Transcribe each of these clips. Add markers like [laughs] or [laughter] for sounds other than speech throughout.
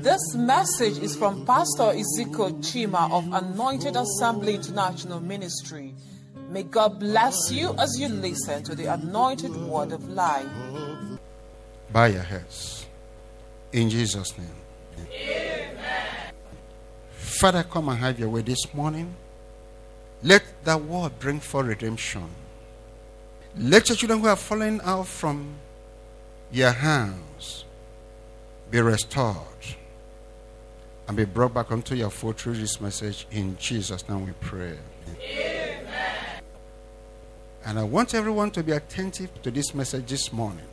This message is from Pastor Ezekiel Chima of Anointed Assembly International Ministry. May God bless you as you listen to the anointed word of life. Bow your heads. In Jesus' name. Amen. Father, come and have your way this morning. Let that word bring forth redemption. Let your children who have fallen out from your hands be restored and be brought back unto your fold through this message. In Jesus' name we pray. Amen. And I want everyone to be attentive to this message this morning.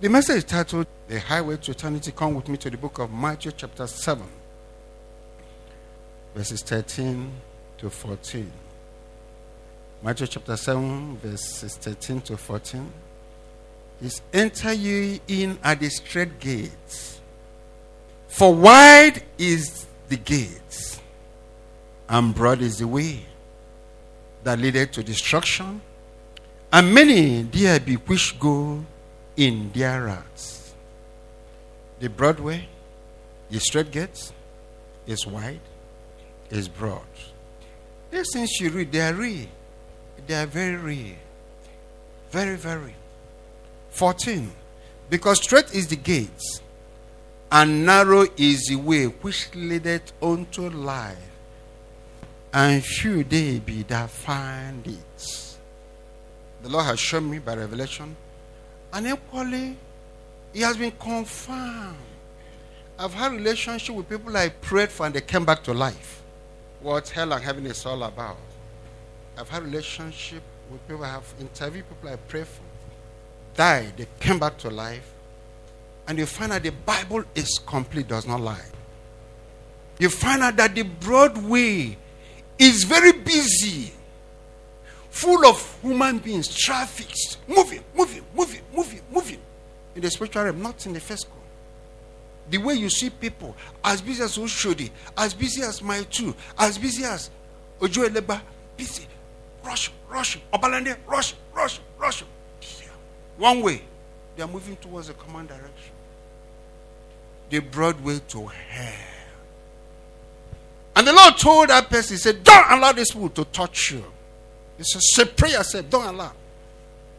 The message is titled The Highway to Eternity. Come with me to the book of Matthew, chapter 7, verses 13 to 14. Matthew chapter 7, verses 13 to 14. Is enter ye in at the straight gates. For wide is the gate, and broad is the way that leadeth to destruction, and many there be which go in their routes. The broad way, the straight gate, is wide, is broad. These things you read, they are real. They are very real. Very, very. 14. Because straight is the gate, and narrow is the way which leadeth unto life, and few they be that find it. The Lord has shown me by revelation, and equally, He has been confirmed. I've had relationship with people I prayed for, and they came back to life. What hell and heaven is all about. I've had relationship with people I have interviewed people I pray for. Died, they came back to life. And you find out the Bible is complete, does not lie. You find out that the broad way is very busy, full of human beings, trafficked, moving, moving, moving, moving, moving. In the spiritual realm, not in the physical. The way you see people, as busy as Oshodi, as busy as my two, as busy as Ojuelegba, busy, rush, rush, Obalende, rush, rush, rush. One way, they are moving towards a common direction. The broad way to hell. And the Lord told that person, He said, Don't allow this people to touch you. He said, pray yourself, don't allow.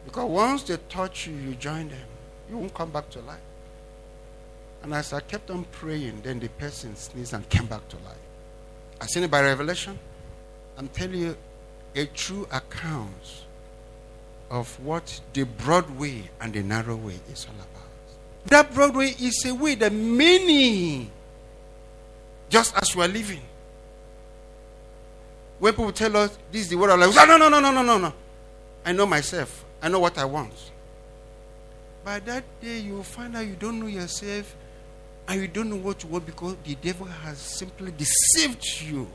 Because once they touch you, you join them. You won't come back to life. And as I kept on praying, then the person sneezed and came back to life. I seen it by revelation. I'm telling you a true account of what the broad way and the narrow way is all about. That broad way is a way that many, just as we are living, when people tell us this is the word of life, no, no, no, no, no, no, no. I know myself. I know what I want. By that day, you will find out you don't know yourself and you don't know what you want because the devil has simply deceived you.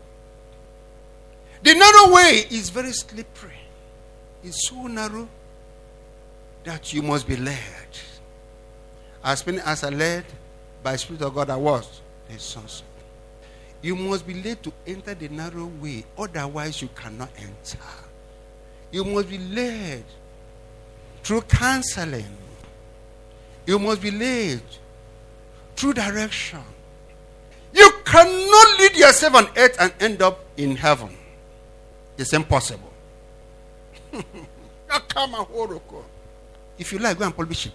The narrow way is very slippery. It's so narrow that you must be led. As many as are led by the Spirit of God, I was the sons. You must be led to enter the narrow way, otherwise, you cannot enter. You must be led through counseling. You must be led through direction. You cannot lead yourself on earth and end up in heaven. It's impossible. [laughs] if you like, go and publish it.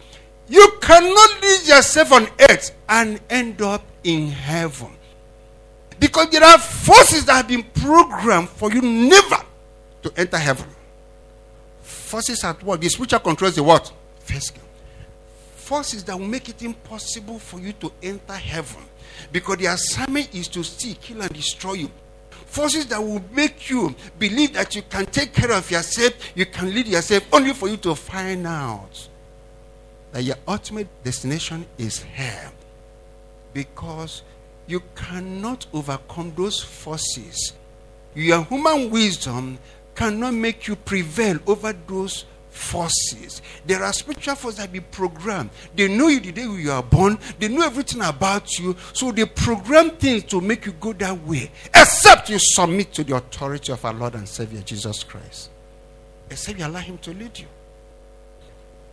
You cannot lead yourself on earth and end up in heaven. Because there are forces that have been programmed for you never to enter heaven. Forces at work. The spiritual controls the what? Physical. Forces that will make it impossible for you to enter heaven. Because the assignment is to steal, kill, and destroy you. Forces that will make you believe that you can take care of yourself, you can lead yourself, only for you to find out that your ultimate destination is hell. Because you cannot overcome those forces. Your human wisdom cannot make you prevail over those forces. There are spiritual forces that be programmed. They know you the day you are born. They know everything about you. So they program things to make you go that way. Except you submit to the authority of our Lord and Savior Jesus Christ. Except you allow Him to lead you.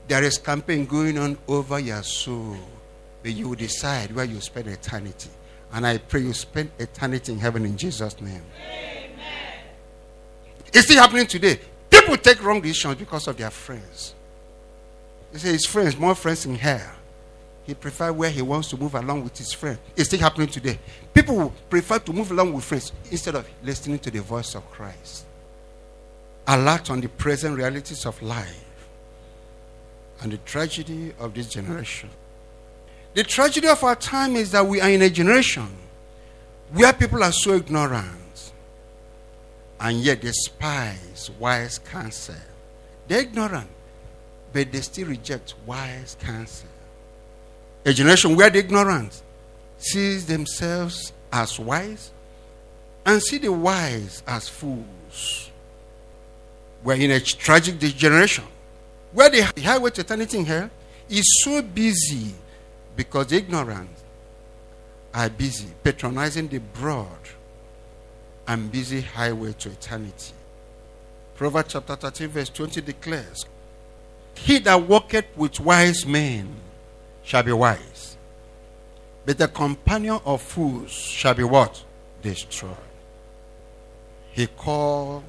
There is campaign going on over your soul. but you decide where you spend eternity. And I pray you spend eternity in heaven in Jesus' name. Amen. It's still happening today. People take wrong decisions because of their friends. They say his friends, more friends in hell. He prefer where he wants to move along with his friend. It's still happening today. People prefer to move along with friends instead of listening to the voice of Christ. Alert on the present realities of life and the tragedy of this generation. The tragedy of our time is that we are in a generation where people are so ignorant and yet despise wise counsel. They're ignorant, but they still reject wise counsel. A generation where the ignorant sees themselves as wise and see the wise as fools. We're in a tragic generation where the highway to eternity in hell is so busy because the ignorant are busy patronizing the broad and busy highway to eternity. Proverbs chapter 13, verse 20 declares, He that walketh with wise men shall be wise, but the companion of fools shall be what? Destroyed. He calls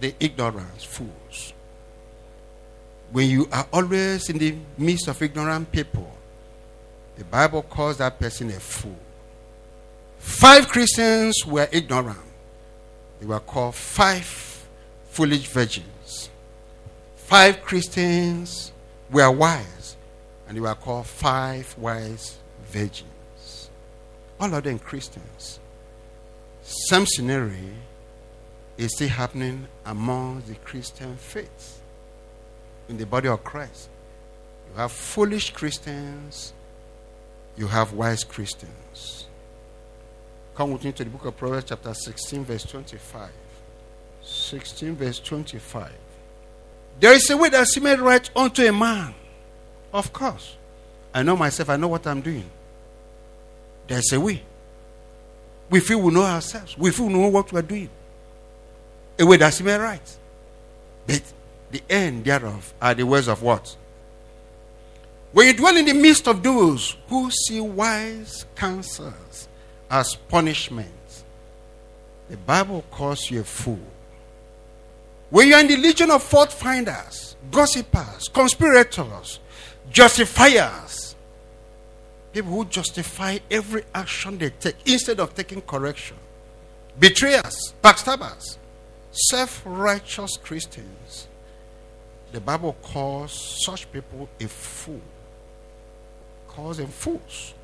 the ignorant fools when you are always in the midst of ignorant people, the Bible calls that person a fool. Five Christians were ignorant. They were called five foolish virgins. Five Christians were wise, and they were called five wise virgins. All of them Christians. Some scenario is still happening among the Christian faith in the body of Christ. You have foolish Christians, you have wise Christians. Come with me to the book of Proverbs, chapter 16, verse 25. 16, verse 25. There is a way that seemeth right unto a man. Of course. I know myself, I know what I'm doing. There's a way. We feel we know ourselves. We feel we know what we're doing. A way that seemeth right. But the end thereof are the words of what? When you dwell in the midst of those who see wise counsels as punishment, the Bible calls you a fool. When you are in the legion of fault finders, gossipers, conspirators, justifiers, people who justify every action they take instead of taking correction, betrayers, backstabbers, self righteous Christians, the Bible calls such people a fool. Calls them fools.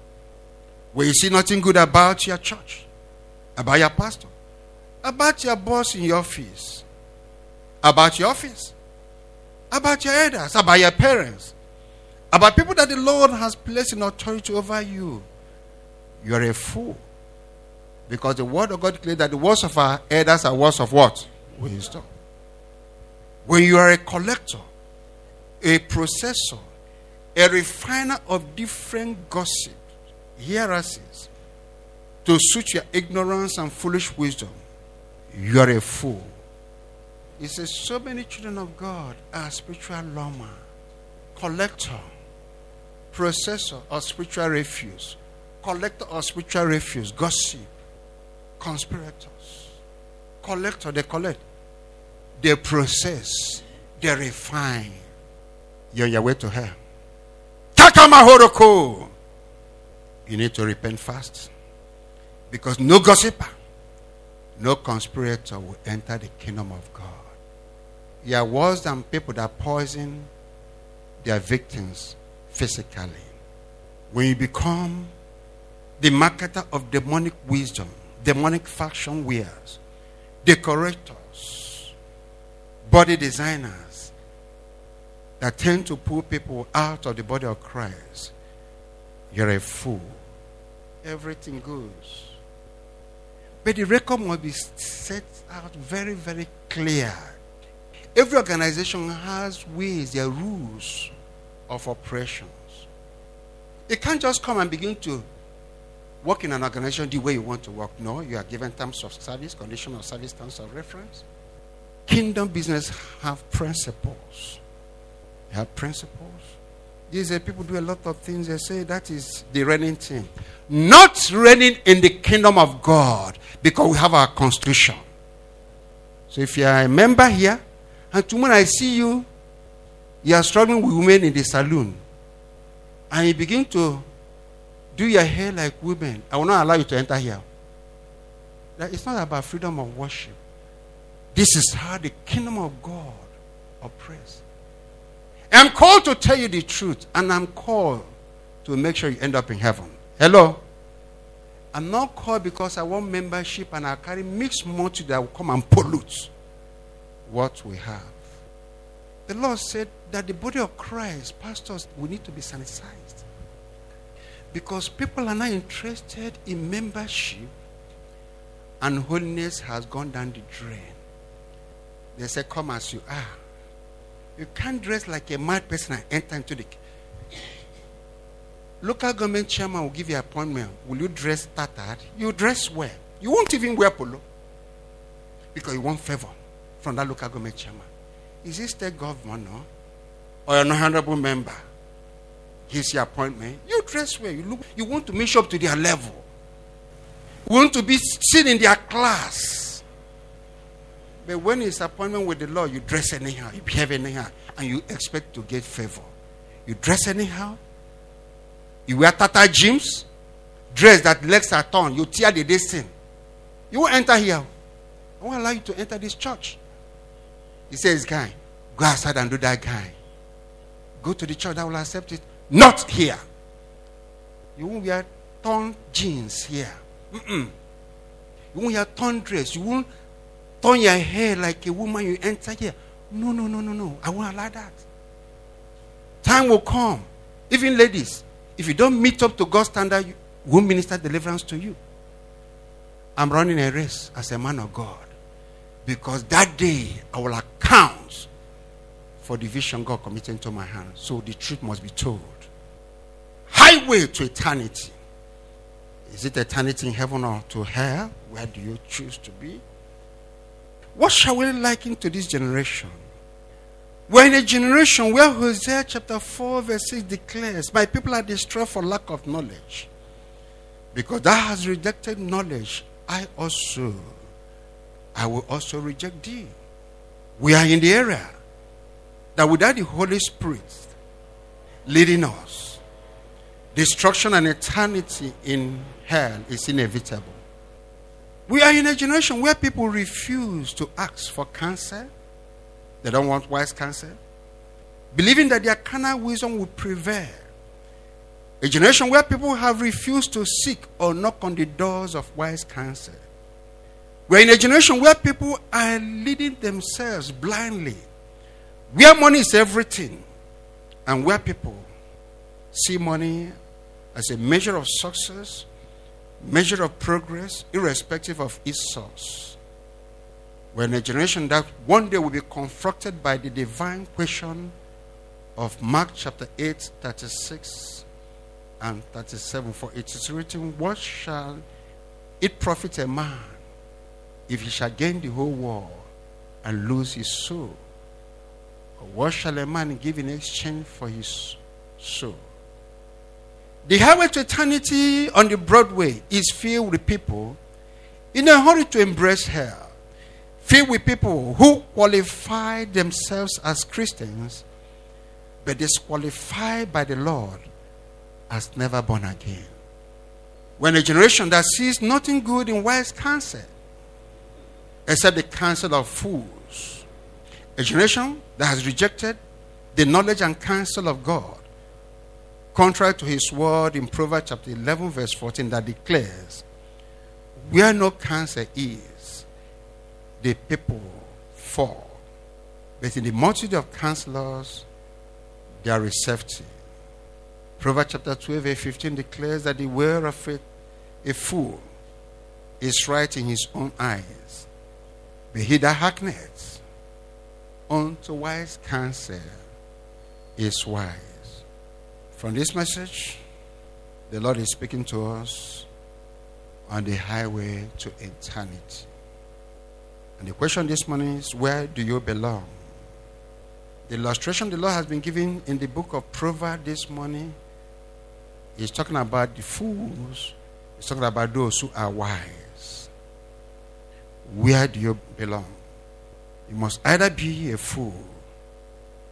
When you see nothing good about your church, about your pastor, about your boss in your office, about your office, about your elders, about your parents, about people that the Lord has placed in authority over you, you are a fool. Because the word of God declares that the words of our elders are words of what? Wisdom. When you are a collector, a processor, a refiner of different gossip, heresies, to suit your ignorance and foolish wisdom, you are a fool. He says, so many children of God are spiritual lawman, collector, processor of spiritual refuse, collector of spiritual refuse, gossip, conspirators, collector, they collect, they process, they refine. You're on your way to hell. Takamahoroko. You need to repent fast. Because no gossiper, no conspirator will enter the kingdom of God. You are worse than people that poison their victims physically. When you become the marketer of demonic wisdom, demonic fashion wears, decorators, body designers that tend to pull people out of the body of Christ, you're a fool. Everything goes. But the record must be set out very, very clear. Every organization has ways, their rules of operations. It can't just come and begin to work in an organization the way you want to work. No, you are given terms of service, condition of service, terms of reference. Kingdom business have principles. Have principles. These people do a lot of things. They say that is the reigning thing. Not reigning in the kingdom of God because we have our constitution. So if you are a member here, and tomorrow I see you, you are struggling with women in the saloon, and you begin to do your hair like women, I will not allow you to enter here. It's not about freedom of worship. This is how the kingdom of God operates. I'm called to tell you the truth, and I'm called to make sure you end up in heaven. Hello? I'm not called because I want membership and I carry mixed multitude that will come and pollute what we have. The Lord said that the body of Christ, pastors, we need to be sanitized. Because people are not interested in membership and holiness has gone down the drain. They say, Come as you are. You can't dress like a mad person and enter into the. Local government chairman will give you appointment. Will you dress tattered? You dress well. You won't even wear polo because you want favor from that local government chairman. Is he state governor or an honorable member? Gives your appointment. You dress well. You look. You want to measure up to their level. You want to be seen in their class. But when it's appointment with the Lord, you dress anyhow, you behave anyhow, and you expect to get favor. You dress anyhow, you wear tata jeans, dress that legs are torn, you tear the distance. You won't enter here. I won't allow you to enter this church. He says, Guy, go outside and do that guy. Go to the church that will accept it. Not here. You won't wear torn jeans here. Mm-mm. You won't wear torn dress. You won't turn your hair like a woman, you enter here. No, no, no, no, no. I won't allow that. Time will come. Even ladies, if you don't meet up to God's standard, you won't minister deliverance to you. I'm running a race as a man of God. Because that day I will account for the vision God committed into my hand. So the truth must be told. Highway to eternity. Is it eternity in heaven or to hell? Where do you choose to be? What shall we liken to this generation? We're in a generation where Hosea chapter 4, verse 6 declares, My people are destroyed for lack of knowledge. Because thou hast rejected knowledge, I also, I will also reject thee. We are in the area that without the Holy Spirit leading us, destruction and eternity in hell is inevitable. We are in a generation where people refuse to ask for counsel. They don't want wise counsel. Believing that their carnal wisdom will prevail. A generation where people have refused to seek or knock on the doors of wise counsel. We're in a generation where people are leading themselves blindly. Where money is everything. And where people see money as a measure of success measure of progress, irrespective of its source. We're in a generation that one day will be confronted by the divine question of Mark chapter 8, 36 and 37. For it is written, What shall it profit a man if he shall gain the whole world and lose his soul? Or what shall a man give in exchange for his soul? The highway to eternity on the Broadway is filled with people in a hurry to embrace hell, filled with people who qualify themselves as Christians but disqualified by the Lord as never born again. When a generation that sees nothing good in wise counsel except the counsel of fools, a generation that has rejected the knowledge and counsel of God contrary to his word in Proverbs chapter 11, verse 14, that declares, Where no cancer is, the people fall. But in the multitude of counselors, there is safety. Proverbs chapter 12, verse 15 declares that the way of a fool is right in his own eyes. But he that hearkeneth unto wise counsel is wise. From this message, the Lord is speaking to us on the highway to eternity. And the question this morning is where do you belong? The illustration the Lord has been giving in the book of Proverbs this morning is talking about the fools. He's talking about those who are wise. Where do you belong? You must either be a fool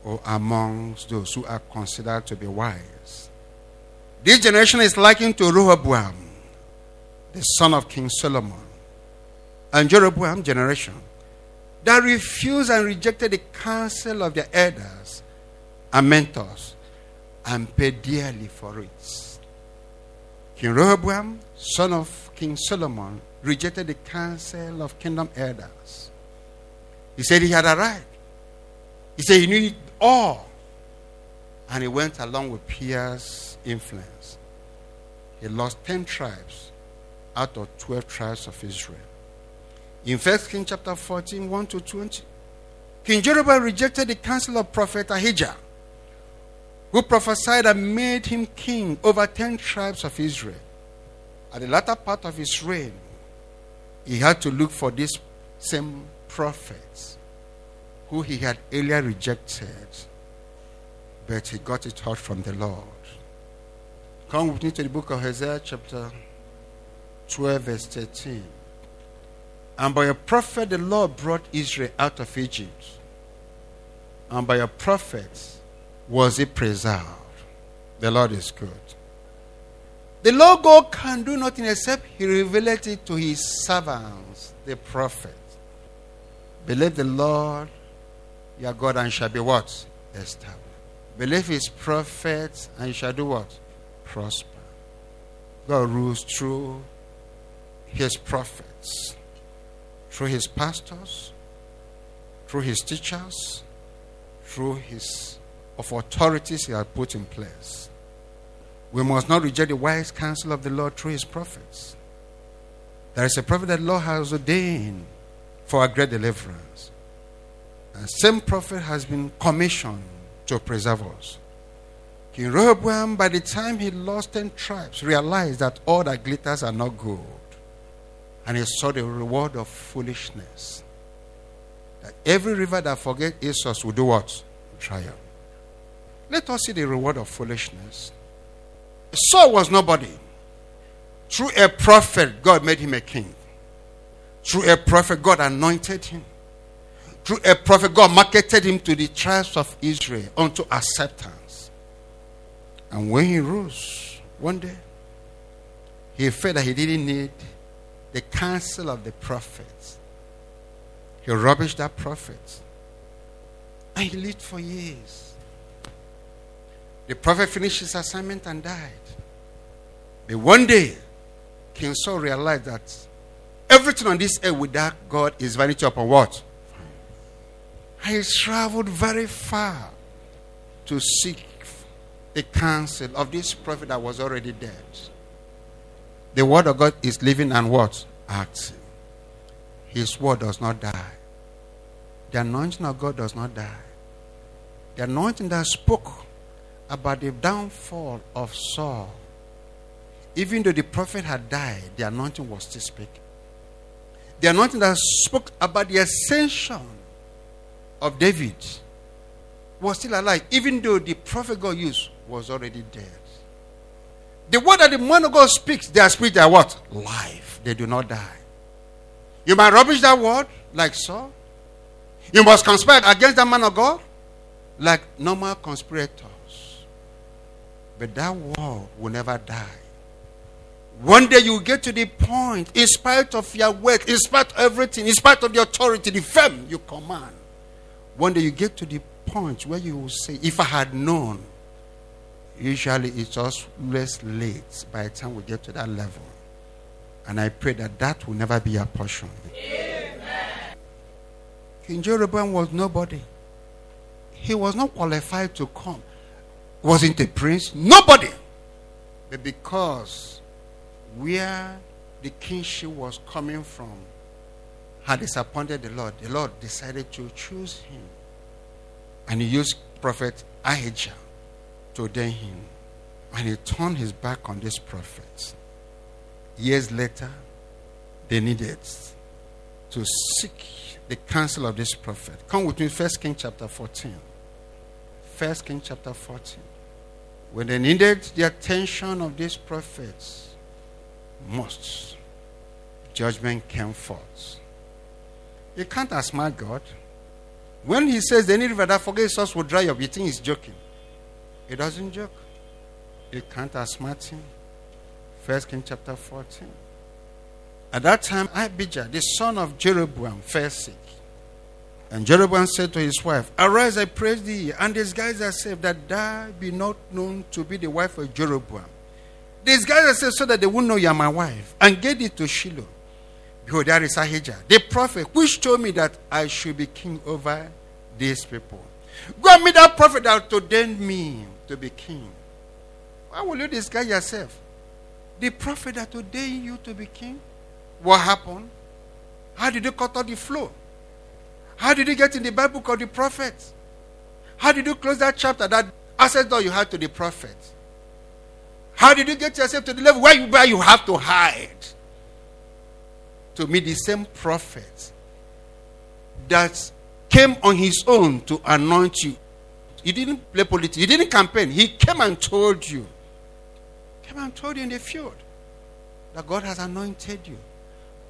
or amongst those who are considered to be wise. This generation is likened to Rehoboam, the son of King Solomon, and Jeroboam generation that refused and rejected the counsel of their elders and mentors and paid dearly for it. King Rehoboam, son of King Solomon, rejected the counsel of kingdom elders. He said he had arrived. He said he knew all. And he went along with Pierre's influence. He lost 10 tribes out of 12 tribes of Israel. In 1 Kings chapter 14, 1 to 20, King Jeroboam rejected the counsel of prophet Ahijah, who prophesied and made him king over 10 tribes of Israel. At the latter part of his reign, he had to look for these same prophets who he had earlier rejected, but he got it out from the Lord. Come with me to the book of Hosea, chapter 12, verse 13. And by a prophet, the Lord brought Israel out of Egypt. And by a prophet was it preserved. The Lord is good. The Lord God can do nothing except He revealed it to His servants, the prophet. Believe the Lord your God and shall be what? Established. Believe His prophets and you shall do what? Prosper. God rules through His prophets through his pastors, through his teachers, through his of authorities he has put in place. We must not reject the wise counsel of the Lord through his prophets. There is a prophet that the Lord has ordained for a great deliverance. Same prophet has been commissioned to preserve us. King Rehoboam, by the time he lost 10 tribes, realized that all that glitters are not gold and he saw the reward of foolishness. That every river that forgets source will do what? Triumph. Let us see the reward of foolishness. Saul was nobody. Through a prophet, God made him a king. Through a prophet, God anointed him. Through a prophet, God marketed him to the tribes of Israel unto acceptance. And when he rose one day, he felt that he didn't need the counsel of the prophets. He rubbished that prophet. And he lived for years. The prophet finished his assignment and died. But one day, King Saul realized that everything on this earth without God is vanity upon what? He traveled very far to seek the counsel of this prophet that was already dead. The word of God is living and what? Acting. His word does not die. The anointing of God does not die. The anointing that spoke about the downfall of Saul, even though the prophet had died, the anointing was still speaking. The anointing that spoke about the ascension of David was still alive, even though the prophet God used was already dead. The word that the man of God speaks, their spirit, are what? Life. They do not die. You might rubbish that word like so. You must conspire against that man of God like normal conspirators. But that word will never die. One day you get to the point, in spite of your work, in spite of everything, in spite of the authority, the firm you command. One day you get to the point where you will say, If I had known, Usually it's always late by the time we get to that level. And I pray that that will never be our portion. Amen. King Jeroboam was nobody. He was not qualified to come. Wasn't a prince. Nobody. But because where the kingship was coming from had disappointed the Lord, the Lord decided to choose him. And he used prophet Ahijah to ordain him. And he turned his back on this prophet. Years later, they needed to seek the counsel of this prophet. Come with me, First King chapter 14. First King chapter 14. When they needed the attention of these prophets most, judgment came forth. You can't outsmart God. When he says any river that forgets us will dry up, you think he's joking. He doesn't joke. You can't outsmart him. First King chapter 14. At that time, Abijah, the son of Jeroboam, fell sick. And Jeroboam said to his wife, Arise, I praise thee, and disguise thyself, that thou be not known to be the wife of Jeroboam. Disguise thyself so that they won't know you are my wife, and get it to Shiloh. Behold, there is Ahijah, the prophet, which told me that I should be king over these people. Go and meet that prophet that ordained me to be king. Why will you disguise yourself? The prophet that ordained you to be king? What happened? How did you cut off the flow? How did you get in the Bible called the prophet? How did you close that chapter, that access door you had to the prophet? How did you get yourself to the level where you, where you have to hide? To meet the same prophet that came on his own to anoint you. He didn't play politics. He didn't campaign. He came and told you. Came and told you in the field that God has anointed you.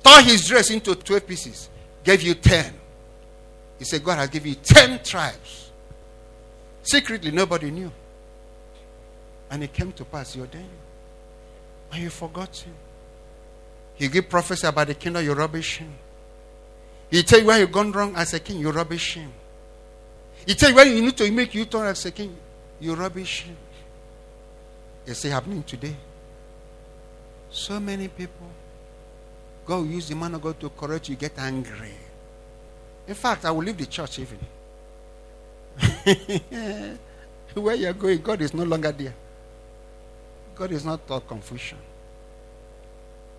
Tore his dress into 12 pieces. Gave you 10. He said, God has given you 10 tribes. Secretly, nobody knew. And it came to pass, you ordained. And you forgot him. He give prophecy about the kingdom, you rubbish him. He tell you where you gone wrong as a king, you rubbish him. He tell you where you need to make you turn as a king, you rubbish him. It's still happening today. So many people, God will use the man of God to correct you, get angry. In fact, I will leave the church even. [laughs] Where you're going, God is no longer there. God is not taught confusion.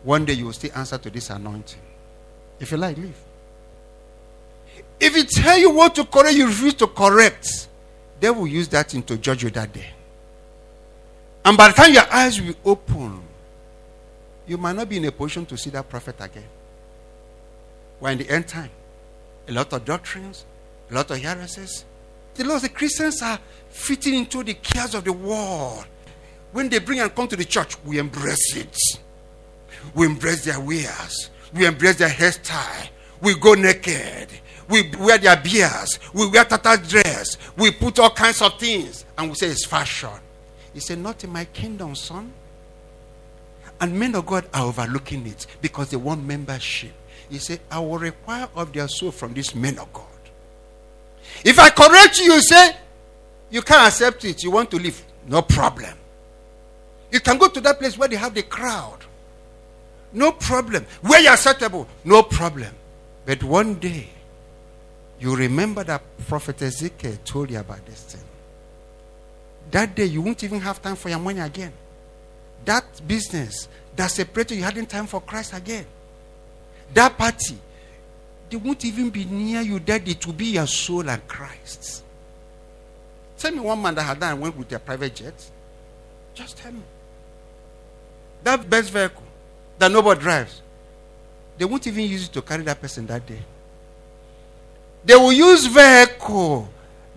One day you will still answer to this anointing. If you like, leave. If he tell you what to correct, you refuse to correct, they will use that thing to judge you that day. And by the time your eyes will open, you might not be in a position to see that prophet again. We're in the end time a lot of doctrines, a lot of heresies. The Lord, the Christians are fitting into the cares of the world. When they bring and come to the church, we embrace it. We embrace their wares. We embrace their hairstyle. We go naked. We wear their beards. We wear tattered dress. We put all kinds of things. And we say it's fashion. He said, Not in my kingdom, son. And men of God are overlooking it because they want membership. He said, I will require of their soul from this men of God. If I correct you, you say, you can't accept it, you want to leave. No problem. You can go to that place where they have the crowd. No problem. Where you're acceptable. No problem. But one day, you remember that Prophet Ezekiel told you about this thing. That day, you won't even have time for your money again. That business that separated you hadn't time for Christ again. That party, they won't even be near you that it will be your soul and Christ. Tell me one man that had done and went with a private jet. Just tell me. That best vehicle that nobody drives, they won't even use it to carry that person that day. They will use vehicle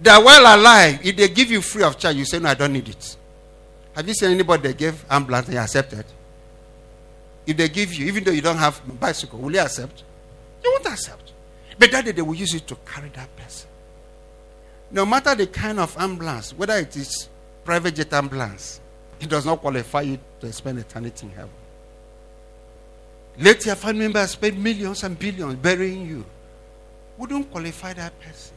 that while alive, if they give you free of charge, you say, No, I don't need it. Have you seen anybody that gave ambulance and accepted? If they give you, even though you don't have bicycle, will you accept? You won't accept. But that day they will use it to carry that person. No matter the kind of ambulance, whether it is private jet ambulance, it does not qualify you to spend eternity in heaven. Let your family members spend millions and billions burying you. Wouldn't qualify that person.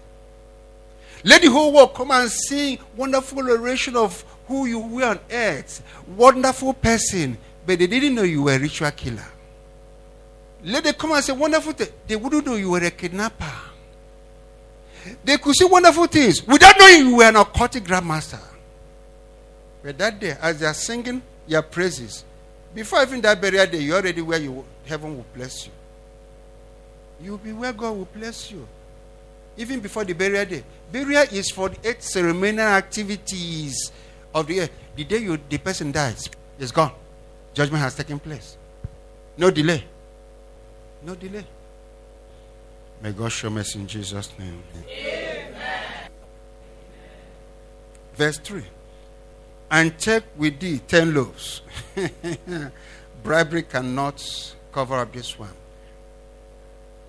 Let the whole world come and sing wonderful oration of who you were on earth. Wonderful person but they didn't know you were a ritual killer. Let them come and say wonderful things. They wouldn't know you were a kidnapper. They could see wonderful things without knowing you were an occultic grandmaster. But that day, as they are singing your praises, before even that burial day, you're already where you heaven will bless you. You'll be where God will bless you. Even before the burial day. Burial is for the eight ceremonial activities of the year. The day you, the person dies, is gone. Judgment has taken place. No delay. No delay. May God show mercy in Jesus' name. Amen. verse 3. And take with thee ten loaves. [laughs] Bribery cannot cover up this one.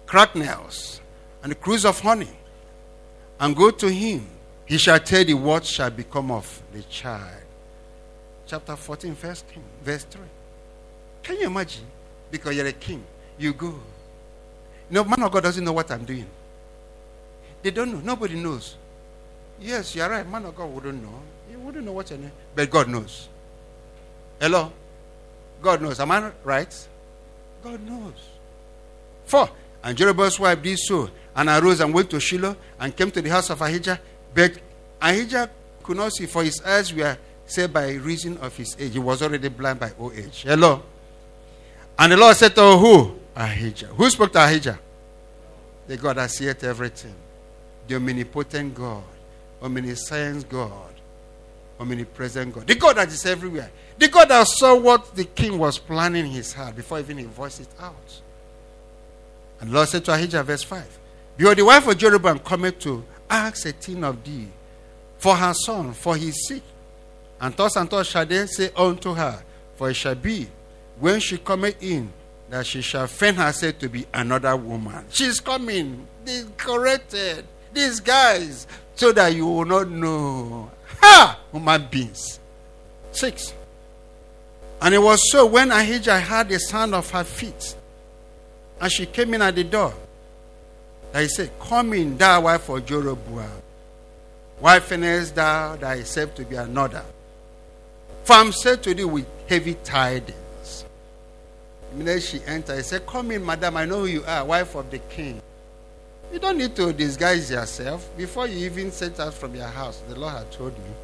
Cracknels and a cruse of honey. And go to him. He shall tell thee what shall become of the child. Chapter 14, verse, king, verse 3. Can you imagine? Because you're a king. You go. No, man of God doesn't know what I'm doing. They don't know. Nobody knows. Yes, you're right. Man of God wouldn't know. Wouldn't know what your name. But God knows. Hello? God knows. Am I right? God knows. Four. And Jeroboam's wife did so, and arose and went to Shiloh and came to the house of Ahijah. But Ahijah could not see, for his eyes were set by reason of his age. He was already blind by old age. Hello? And the Lord said to who? Ahijah. Who spoke to Ahijah? The God that seeth everything. The omnipotent God. Omniscience God. Omnipresent God. The God that is everywhere. The God that saw what the king was planning in his heart before even he voiced it out. And Lord said to Ahijah, verse 5 Behold, the wife of Jeroboam cometh to ask a thing of thee for her son, for his sick. And thus and thus shall they say unto her, For it shall be, when she cometh in, that she shall feign herself to be another woman. She's coming. Corrected guys so that you will not know. Ha! Human beings. Six. And it was so when Ahijah heard the sound of her feet, and she came in at the door, that he said, Come in, thou wife of Jeroboam. Why finest thou thyself to be another? For I'm said to thee with heavy tidings. The she entered, he said, Come in, madam, I know who you are, wife of the king. You don't need to disguise yourself. Before you even set out from your house, the Lord had told you.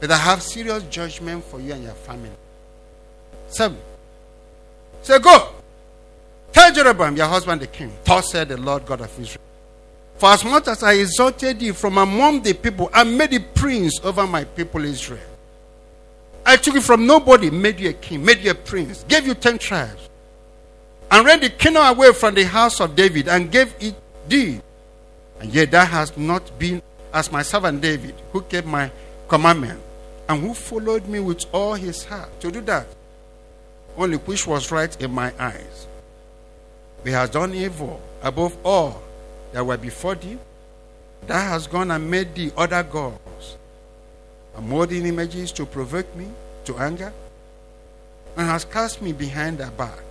But I have serious judgment for you and your family. Seven. Say, go. Tell Jeroboam, your husband, the king. Thus said the Lord God of Israel. For as much as I exalted you from among the people and made you prince over my people Israel, I took you from nobody, made you a king, made you a prince, gave you ten tribes, and ran the kingdom away from the house of David and gave it thee. And yet that has not been as my servant David, who kept my commandment and who followed me with all his heart to do that, only which was right in my eyes. He has done evil above all that were before thee. That has gone and made thee other gods, and molding images to provoke me to anger, and has cast me behind thy back.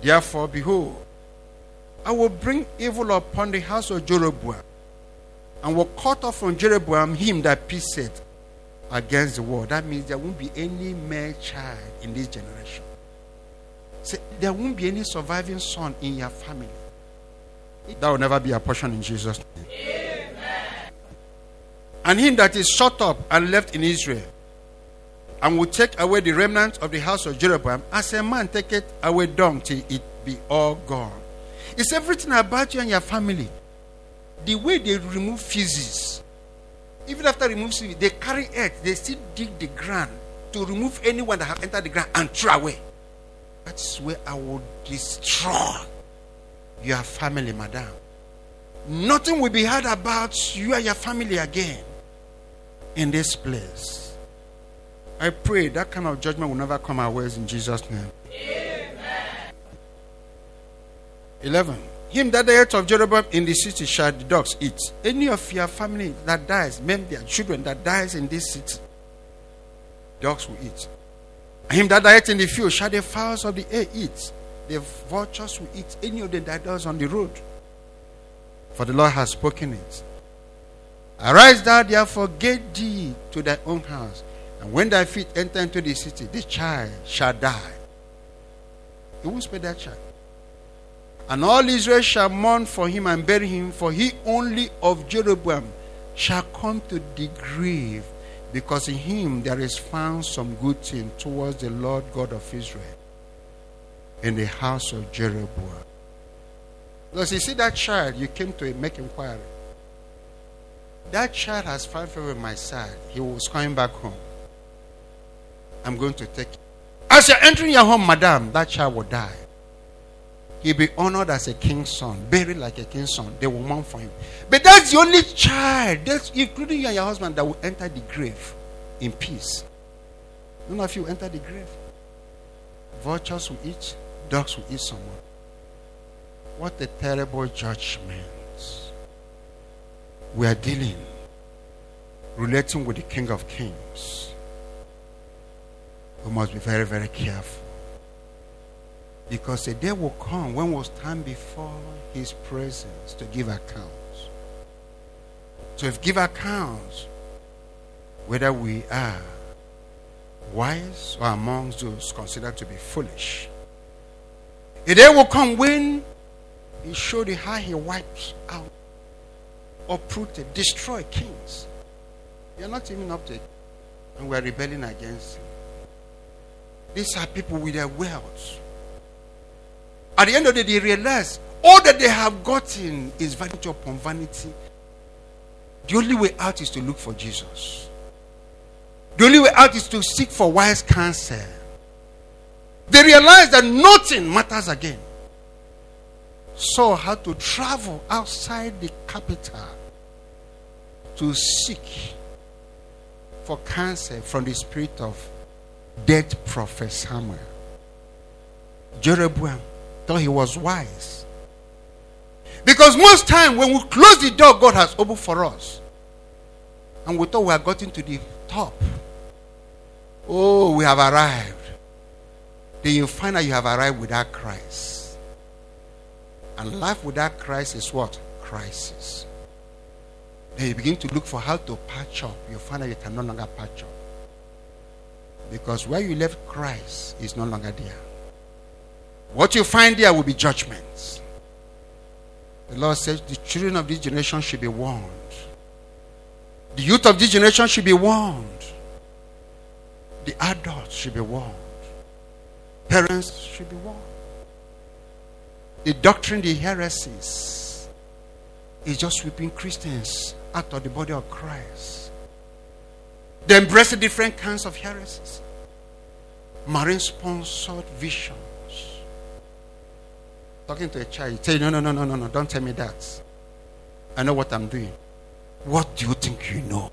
Therefore, behold, I will bring evil upon the house of Jeroboam, and will cut off from Jeroboam him that pisseth against the world. That means there won't be any male child in this generation. Say, there won't be any surviving son in your family. That will never be a portion in Jesus' name. Amen. And him that is shut up and left in Israel, and will take away the remnant of the house of Jeroboam, as a man taketh away dung till it be all gone. It's everything about you and your family. The way they remove feces. Even after removing they carry earth, they still dig the ground to remove anyone that have entered the ground and throw away. That's where I will destroy your family, madam. Nothing will be heard about you and your family again in this place. I pray that kind of judgment will never come our ways in Jesus' name. Amen. 11. Him that the earth of Jeroboam in the city shall the dogs eat. Any of your family that dies, men, their children that dies in this city, dogs will eat. Him that dieth in the field shall the fowls of the air eat the vultures will eat any of them that does on the road. For the Lord has spoken it. Arise thou therefore, get thee to thy own house, and when thy feet enter into the city, this child shall die. He won't spare that child. And all Israel shall mourn for him and bury him, for he only of Jeroboam shall come to the grave, because in him there is found some good thing towards the Lord God of Israel in the house of Jeroboam. Because you see that child, you came to make inquiry. That child has found favor my side. He was coming back home. I'm going to take him. As you're entering your home, madam, that child will die. He'll be honored as a king's son, buried like a king's son. They will mourn for him. But that's the only child, that's including you and your husband, that will enter the grave in peace. None of you enter the grave. Vultures will eat, dogs will eat someone. What a terrible judgment. We are dealing, relating with the King of Kings. We must be very, very careful. Because a day will come when we'll stand before His presence to give accounts. So if give accounts whether we are wise or amongst those considered to be foolish. A day will come when He showed you how He wipes out, uprooted, destroyed kings. You're not even up to it. And we're rebelling against Him. These are people with their wealth at the end of the day, they realize all that they have gotten is vanity upon vanity. The only way out is to look for Jesus. The only way out is to seek for wise counsel. They realize that nothing matters again. So had to travel outside the capital to seek for counsel from the spirit of dead prophet Samuel. Jeroboam thought he was wise. Because most time when we close the door, God has opened for us. And we thought we had gotten to the top. Oh, we have arrived. Then you find out you have arrived without Christ. And life without Christ is what? Crisis. Then you begin to look for how to patch up. You find out you can no longer patch up. Because where you left Christ is no longer there. What you find there will be judgments. The Lord says the children of this generation should be warned. The youth of this generation should be warned. The adults should be warned. Parents should be warned. The doctrine, the heresies, is just sweeping Christians out of the body of Christ. They embrace different kinds of heresies. Marine sponsored vision talking to a child, you say, no, no, no, no, no, no, don't tell me that. I know what I'm doing. What do you think you know?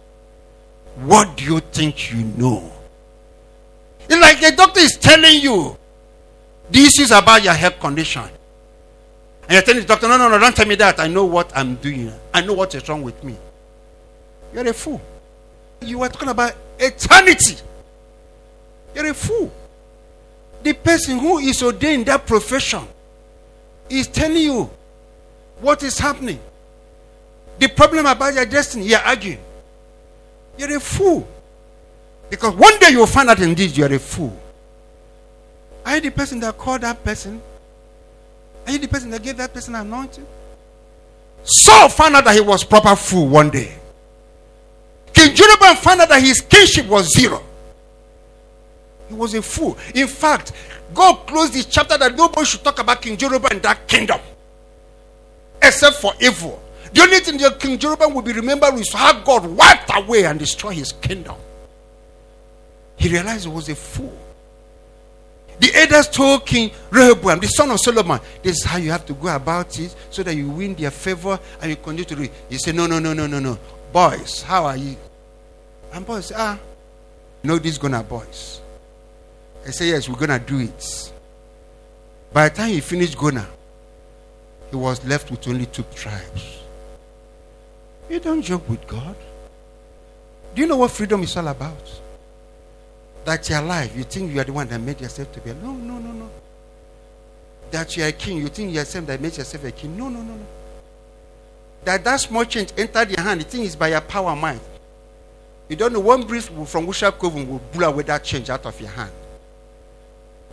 What do you think you know? It's like the doctor is telling you the issues about your health condition. And you're telling the doctor, no, no, no, don't tell me that. I know what I'm doing. I know what is wrong with me. You're a fool. You were talking about eternity. You're a fool. The person who is ordained that profession is telling you what is happening. The problem about your destiny, you're arguing. You're a fool. Because one day you'll find out indeed you're a fool. Are you the person that called that person? Are you the person that gave that person anointing? Saul found out that he was proper fool one day. King Jeroboam found out that his kingship was zero. He was a fool. In fact, God closed the chapter that nobody should talk about King Jeroboam in that kingdom. Except for evil. The only thing that King Jeroboam will be remembered is how God wiped away and destroyed his kingdom. He realized he was a fool. The elders told King Rehoboam, the son of Solomon, this is how you have to go about it so that you win their favor and you continue to it. He said, No, no, no, no, no, no. Boys, how are you? And boys Ah, no, these gonna boys. I said, Yes, we're going to do it. By the time he finished Gona, he was left with only two tribes. You don't joke with God. Do you know what freedom is all about? That you're alive. You think you are the one that made yourself to be. No, no, no, no. That you are a king. You think you yourself that made yourself a king. No, no, no, no. That that small change entered your hand. You think it's by your power mind. You don't know one breeze from Wushab Coven will blow away that change out of your hand.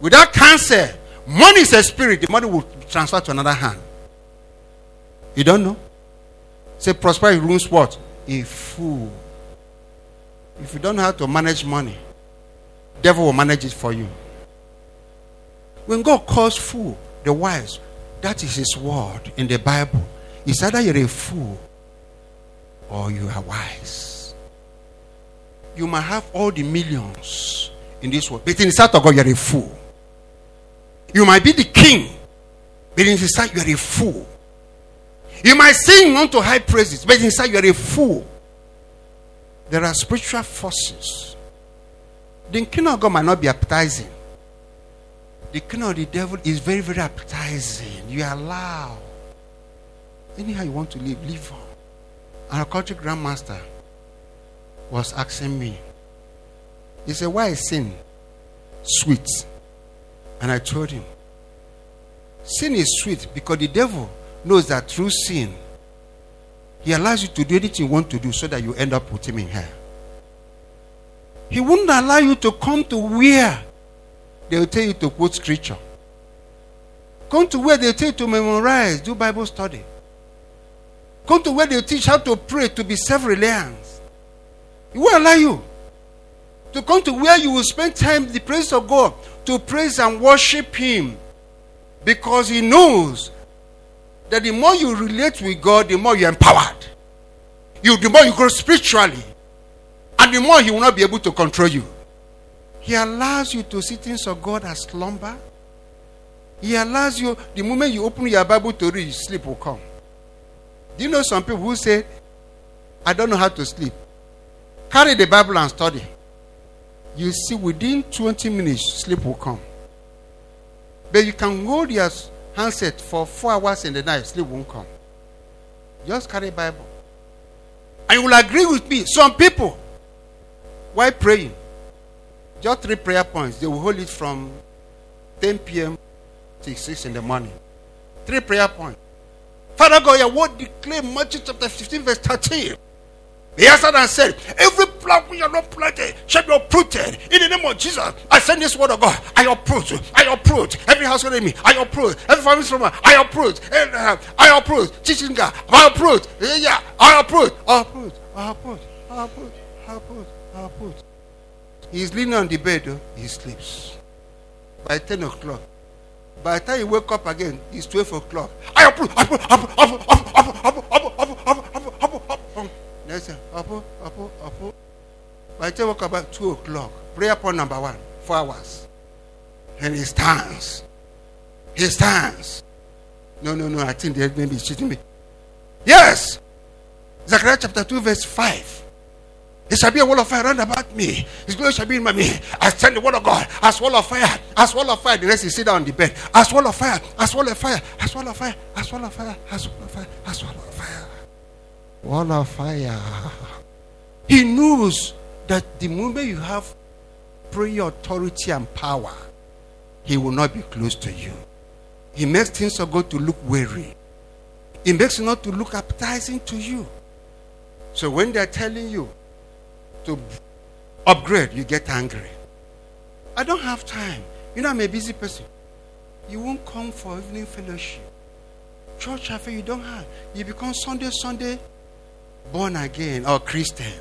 Without cancer, money is a spirit. The money will transfer to another hand. You don't know? Say prosperity rules what? A fool. If you don't know how to manage money, devil will manage it for you. When God calls fool the wise, that is his word in the Bible. It's either you're a fool or you are wise. You might have all the millions in this world, but in the sight of God, you're a fool. You might be the king but inside you are a fool. You might sing unto high praises, but inside you are a fool. There are spiritual forces. The kingdom of God might not be appetizing. The kingdom of the devil is very, very appetizing. You allow. Anyhow you want to live, live on. Our culture grandmaster was asking me, he said, Why is sin sweet? And I told him, Sin is sweet because the devil knows that through sin, he allows you to do anything you want to do so that you end up with him in hell. He wouldn't allow you to come to where they will tell you to quote scripture. Come to where they tell you to memorize, do Bible study. Come to where they teach how to pray to be self reliant. He won't allow you to come to where you will spend time the presence of God to praise and worship Him because He knows that the more you relate with God, the more you're empowered. You, the more you grow spiritually, and the more He will not be able to control you. He allows you to see things of God as slumber. He allows you, the moment you open your Bible to read, sleep will come. Do you know some people who say, I don't know how to sleep? Carry the Bible and study. You see, within 20 minutes, sleep will come. But you can hold your handset for four hours in the night, sleep won't come. Just carry Bible. And you will agree with me. Some people, while praying, just three prayer points, they will hold it from 10 p.m. to 6 in the morning. Three prayer points. Father God, your word declare Matthew chapter 15, verse 13. He answered and said, Every plant we are not planted shall be uprooted. In the name of Jesus, I send this word of God. I uproot. I uproot. Every household enemy, I uproot. Every family member, I uproot. I uproot. God, I uproot. Yeah, I uproot. I uproot. I uproot. I uproot. I uproot. Uproot. He's leaning on the bed, he sleeps. By 10 o'clock, by the time you wake up again, it's 12 o'clock. I approve, approve, approve, approve, approve, approve, approve, approve, approve, approve, approve. Next time, approve, approve, approve. By the time wake up at 2 o'clock, prayer point number one, four hours. And he stands. He stands. No, no, no, I think the enemy is cheating me. Yes. Zechariah chapter 2, verse 5. There shall be a wall of fire round about me. His glory shall be in my me. I send the word of God. As wall of fire. As wall of fire. The rest is sit down on the bed. As wall of fire. As wall of fire. As wall of fire. As wall of fire. As wall of fire. As wall of fire. Wall of fire. He knows that the moment you have prayer authority and power, he will not be close to you. He makes things of God to look weary. He makes it not to look appetizing to you. So when they're telling you to upgrade, you get angry. I don't have time. You know, I'm a busy person. You won't come for evening fellowship. Church affair you don't have. You become Sunday, Sunday, born again or Christian.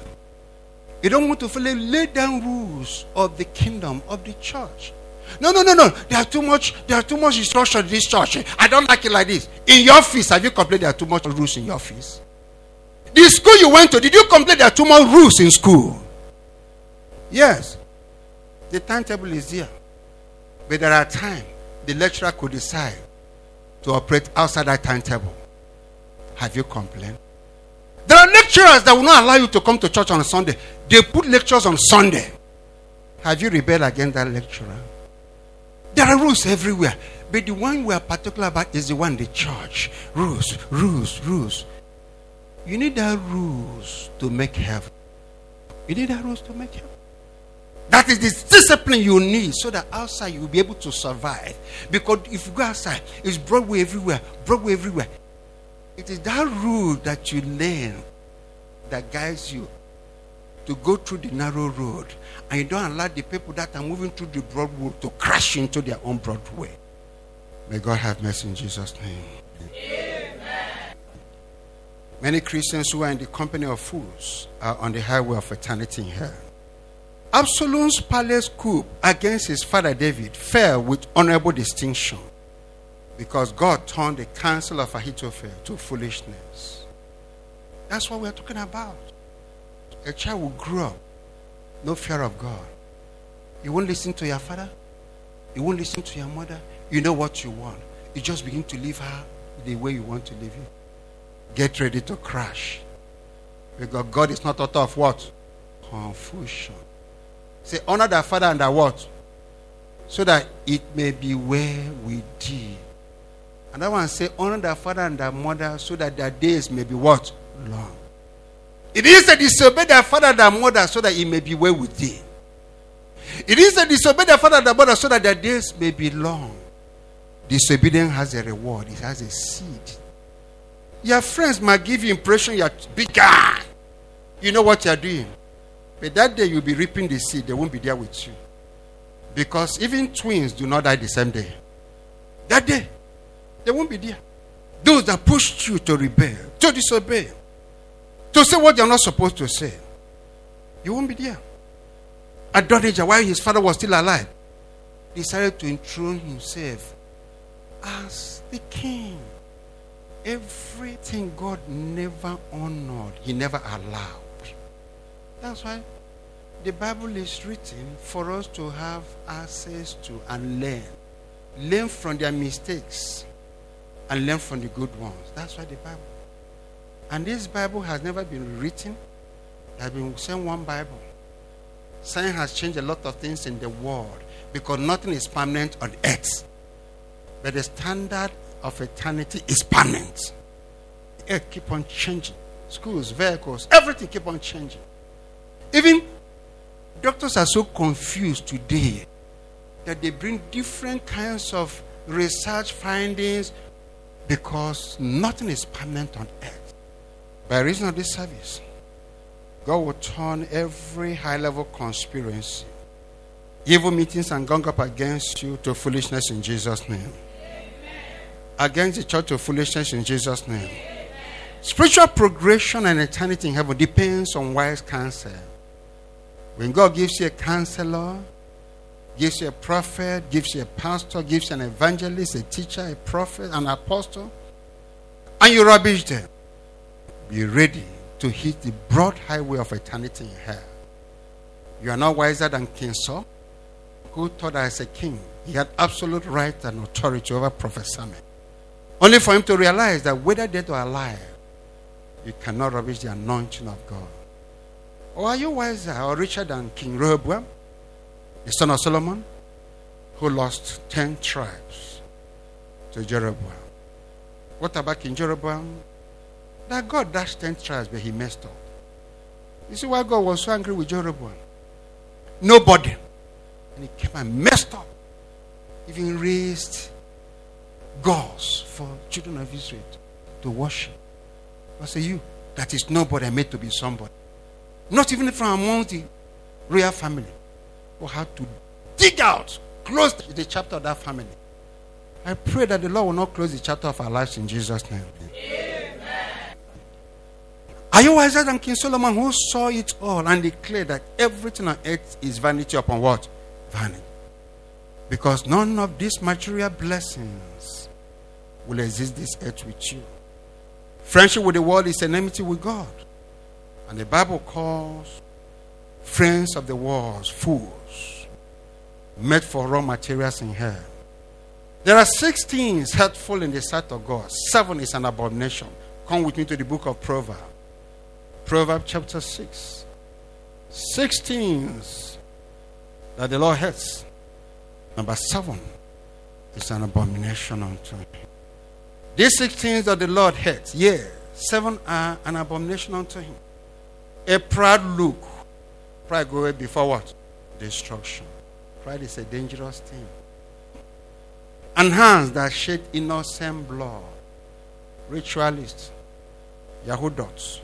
You don't want to follow lay down rules of the kingdom of the church. No, no, no, no. There are too much. There are too much instruction in this church. I don't like it like this. In your office, have you complained there are too much rules in your office? The school you went to, did you complain there are too much rules in school? Yes. The timetable is here, But there are times the lecturer could decide to operate outside that timetable. Have you complained? There are lecturers that will not allow you to come to church on Sunday. They put lectures on Sunday. Have you rebelled against that lecturer? There are rules everywhere. But the one we are particular about is the one the church. Rules, rules, rules. You need that rules to make heaven. You need that rules to make heaven. That is the discipline you need so that outside you will be able to survive. Because if you go outside, it's Broadway everywhere, Broadway everywhere. It is that rule that you learn that guides you to go through the narrow road. And you don't allow the people that are moving through the broad road to crash into their own broad way. May God have mercy in Jesus' name. Amen. Many Christians who are in the company of fools are on the highway of eternity in hell. Absalom's palace coup against his father David fell with honorable distinction because God turned the counsel of Ahithophel to foolishness. That's what we're talking about. A child will grow up, no fear of God. You won't listen to your father, you won't listen to your mother. You know what you want. you just begin to live her the way you want to live it. Get ready to crash. Because God is not author of what? Confusion. Say, honor thy father and thy what? So that it may be well with thee. And that one say, honor thy father and thy mother so that their days may be what? Long. It is to disobey thy father and thy mother so that it may be well with thee. It is to disobey thy father and thy mother so that their days may be long. Disobedience has a reward, it has a seed. Your friends might give you impression you're bigger. You know what you're doing. But that day you'll be reaping the seed, they won't be there with you. Because even twins do not die the same day. That day, they won't be there. Those that pushed you to rebel, to disobey, to say what you're not supposed to say, you won't be there. Adonijah, while his father was still alive, decided to enthrone himself as the king. Everything God never honored, He never allowed. That's why the Bible is written for us to have access to and learn. Learn from their mistakes and learn from the good ones. That's why the Bible. And this Bible has never been written. There has been same one Bible. Science has changed a lot of things in the world because nothing is permanent on earth. But the standard of eternity is permanent. Earth keep on changing. Schools, vehicles, everything keep on changing. Even doctors are so confused today that they bring different kinds of research findings because nothing is permanent on earth. By reason of this service, God will turn every high level conspiracy, evil meetings, and gang up against you to foolishness in Jesus' name. Amen. Against the church of foolishness in Jesus' name. Amen. Spiritual progression and eternity in heaven depends on wise counsel. When God gives you a counselor, gives you a prophet, gives you a pastor, gives you an evangelist, a teacher, a prophet, an apostle, and you rubbish them, be ready to hit the broad highway of eternity in hell. You are not wiser than King Saul, who thought as a king, he had absolute right and authority over Prophet Samuel. Only for him to realize that whether dead or alive, you cannot rubbish the anointing of God. Or are you wiser or richer than King Rehoboam, the son of Solomon, who lost 10 tribes to Jeroboam? What about King Jeroboam? That God dashed 10 tribes, but he messed up. You see why God was so angry with Jeroboam? Nobody. And he came and messed up. Even raised gods for children of Israel to worship. I say, you, that is nobody made to be somebody. Not even from among the royal family. Who had to dig out, close the chapter of that family. I pray that the Lord will not close the chapter of our lives in Jesus' name. Amen. Are you wiser than King Solomon who saw it all and declared that everything on earth is vanity upon what? Vanity. Because none of these material blessings will exist this earth with you. Friendship with the world is enmity with God. And the Bible calls friends of the world fools, made for raw materials in hell. There are six things hurtful in the sight of God. Seven is an abomination. Come with me to the book of Proverbs. Proverbs chapter 6. Six things that the Lord hates. Number seven is an abomination unto him. These six things that the Lord hates, yeah, seven are an abomination unto him. A proud look. Pride goes before what? Destruction. Pride is a dangerous thing. And hands that shed innocent blood. Ritualists. Yahudots.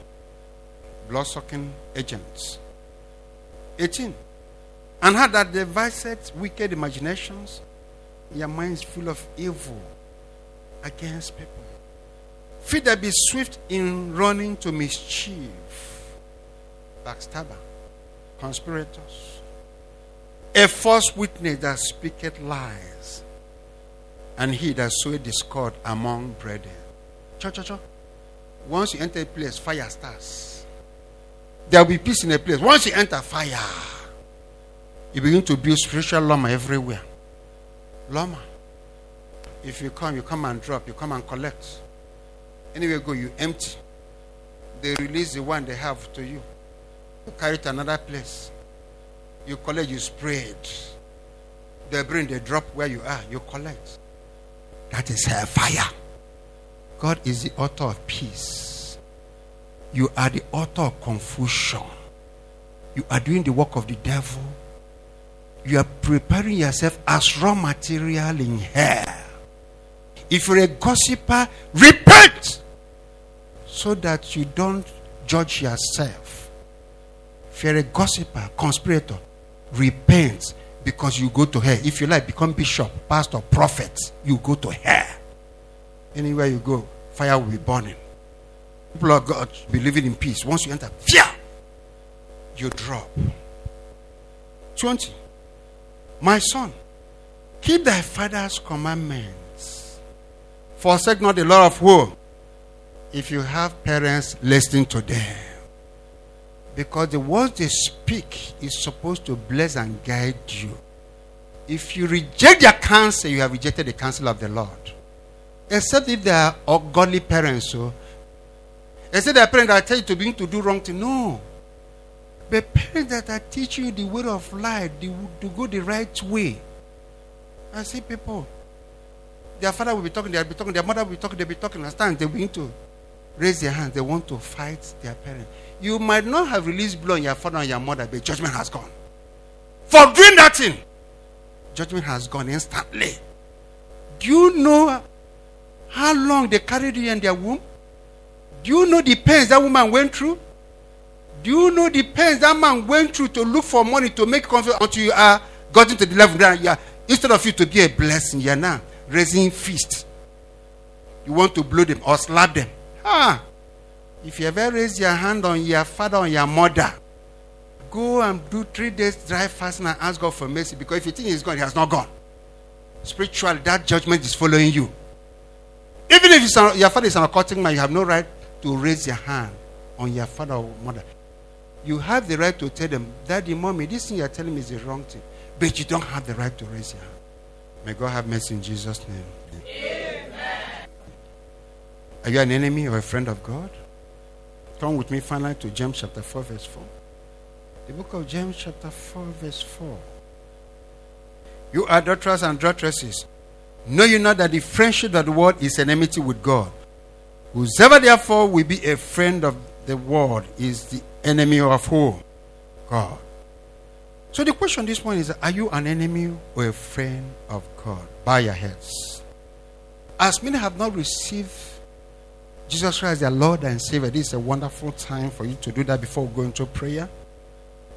Blood sucking agents. 18. And heart that devises wicked imaginations. Your mind is full of evil against people. Feet that be swift in running to mischief backstabber, conspirators, a false witness that speaketh lies, and he that soweth discord among brethren. Cha cha cha. Once you enter a place, fire starts. There will be peace in a place. Once you enter fire, you begin to build spiritual lama everywhere. Lama. If you come, you come and drop, you come and collect. Anywhere you go, you empty. They release the one they have to you. You carry to another place. You collect, you spray it. They bring, they drop where you are, you collect. That is fire. God is the author of peace. You are the author of confusion. You are doing the work of the devil. You are preparing yourself as raw material in hell. If you're a gossiper, repent so that you don't judge yourself. If you're a gossiper, conspirator, repent because you go to hell. If you like, become bishop, pastor, prophet, you go to hell. Anywhere you go, fire will be burning. People of God be living in peace. Once you enter, fear, you drop. 20. My son, keep thy father's commandments. Forsake not the law of who? If you have parents listening to them. Because the words they speak is supposed to bless and guide you. If you reject their counsel, you have rejected the counsel of the Lord. Except if they are ungodly parents. So, except they are parents that tell you to begin to do wrong thing. No. But parents that are teaching you the way of life, the, to go the right way. I see people. Their father will be talking, they'll be talking, their mother will be talking, they'll be talking. Understand? They begin to raise their hands. They want to fight their parents. You might not have released blood on your father and your mother, but judgment has gone. For doing that thing, judgment has gone instantly. Do you know how long they carried you in their womb? Do you know the pains that woman went through? Do you know the pains that man went through to look for money to make comfort until you are gotten to the level that you are, instead of you to be a blessing, you are now raising fist. You want to blow them or slap them. Ah, if you ever raise your hand on your father or your mother, go and do three days dry fasting and ask God for mercy because if you think he's gone, he has not gone. Spiritually, that judgment is following you. Even if your father is an occultic man, you have no right to raise your hand on your father or mother. You have the right to tell them, Daddy, mommy, this thing you're telling me is the wrong thing. But you don't have the right to raise your hand. May God have mercy in Jesus' name. Amen. Are you an enemy or a friend of God? Turn with me finally to James chapter 4, verse 4. The book of James chapter 4, verse 4. You adulterers and adulteresses, know you not that the friendship of the world is enmity with God? Whosoever therefore will be a friend of the world is the enemy of who? God. So the question this point is are you an enemy or a friend of God? Bow your heads. As many have not received Jesus Christ, their Lord and Savior, this is a wonderful time for you to do that before going to prayer.